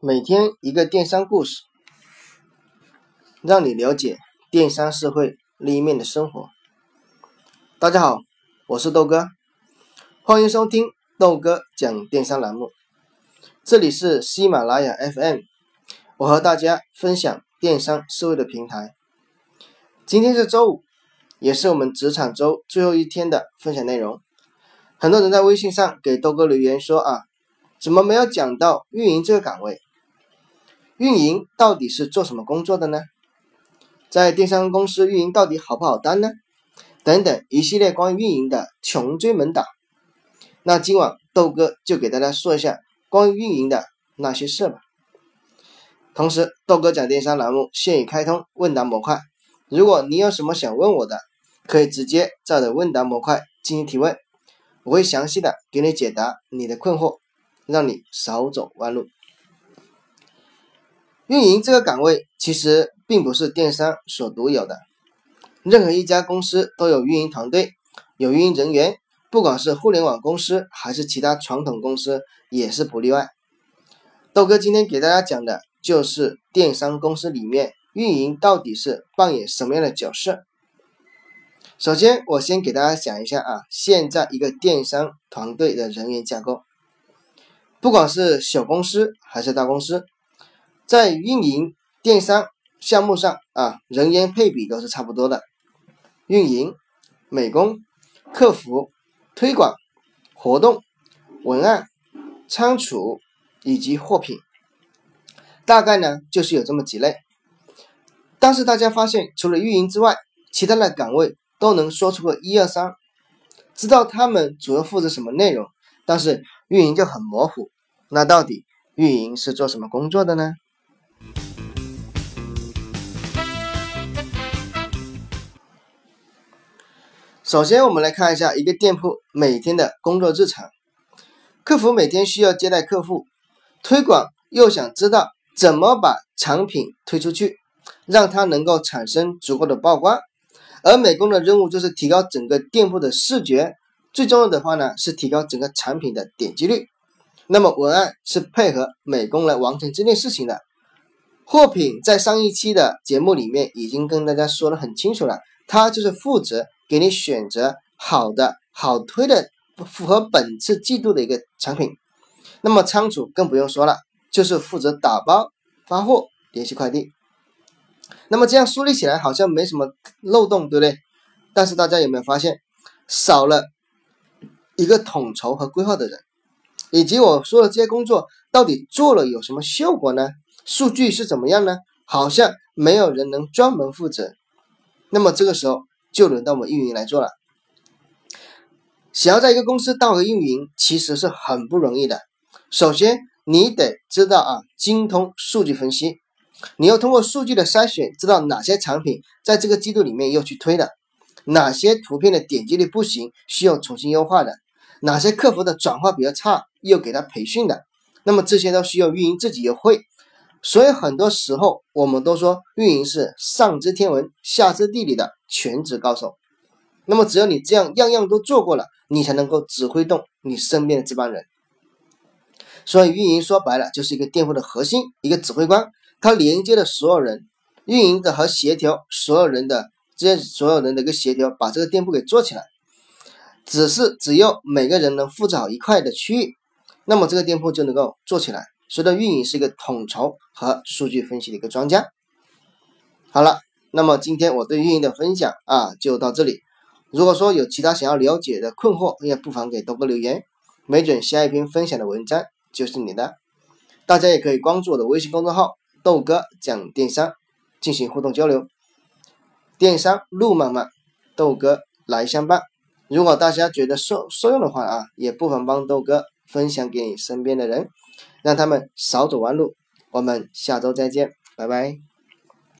每天一个电商故事，让你了解电商社会另一面的生活。大家好，我是豆哥，欢迎收听豆哥讲电商栏目。这里是喜马拉雅 FM，我和大家分享电商思维的平台。今天是周五，也是我们职场周最后一天的分享内容。很多人在微信上给豆哥留言说啊，怎么没有讲到运营这个岗位？运营到底是做什么工作的呢？在电商公司运营到底好不好当呢？等等一系列关于运营的穷追猛打。那今晚豆哥就给大家说一下关于运营的那些事吧。同时，豆哥讲电商栏目现已开通问答模块，如果你有什么想问我的，可以直接在我的问答模块进行提问，我会详细的给你解答你的困惑，让你少走弯路。运营这个岗位其实并不是电商所独有的，任何一家公司都有运营团队，有运营人员，不管是互联网公司还是其他传统公司也是不例外。豆哥今天给大家讲的就是电商公司里面运营到底是扮演什么样的角色。首先，我先给大家讲一下啊，现在一个电商团队的人员架构，不管是小公司还是大公司。在运营电商项目上啊，人员配比都是差不多的。运营、美工、客服、推广、活动、文案、仓储以及货品，大概呢就是有这么几类。但是大家发现，除了运营之外，其他的岗位都能说出个一二三，知道他们主要负责什么内容，但是运营就很模糊。那到底运营是做什么工作的呢？首先，我们来看一下一个店铺每天的工作日常。客服每天需要接待客户，推广又想知道怎么把产品推出去，让它能够产生足够的曝光。而美工的任务就是提高整个店铺的视觉，最重要的话呢是提高整个产品的点击率。那么文案是配合美工来完成这件事情的。货品在上一期的节目里面已经跟大家说的很清楚了，它就是负责。给你选择好的、好推的、符合本次季度的一个产品。那么仓储更不用说了，就是负责打包、发货、联系快递。那么这样梳理起来好像没什么漏洞，对不对？但是大家有没有发现，少了一个统筹和规划的人？以及我说的这些工作到底做了有什么效果呢？数据是怎么样呢？好像没有人能专门负责。那么这个时候。就轮到我们运营来做了。想要在一个公司当个运营，其实是很不容易的。首先，你得知道啊，精通数据分析，你要通过数据的筛选，知道哪些产品在这个季度里面要去推的，哪些图片的点击率不行，需要重新优化的，哪些客服的转化比较差，又给他培训的。那么这些都需要运营自己也会。所以很多时候，我们都说运营是上知天文，下知地理的全职高手。那么，只有你这样样样都做过了，你才能够指挥动你身边的这帮人。所以，运营说白了就是一个店铺的核心，一个指挥官，它连接的所有人，运营的和协调所有人的这些所有人的一个协调，把这个店铺给做起来。只是只要每个人能负责好一块的区域，那么这个店铺就能够做起来。所以，的运营是一个统筹和数据分析的一个专家。好了，那么今天我对运营的分享啊，就到这里。如果说有其他想要了解的困惑，也不妨给豆哥留言，没准下一篇分享的文章就是你的。大家也可以关注我的微信公众号“豆哥讲电商”，进行互动交流。电商路漫漫，豆哥来相伴。如果大家觉得受受用的话啊，也不妨帮豆哥分享给你身边的人。让他们少走弯路。我们下周再见，拜拜。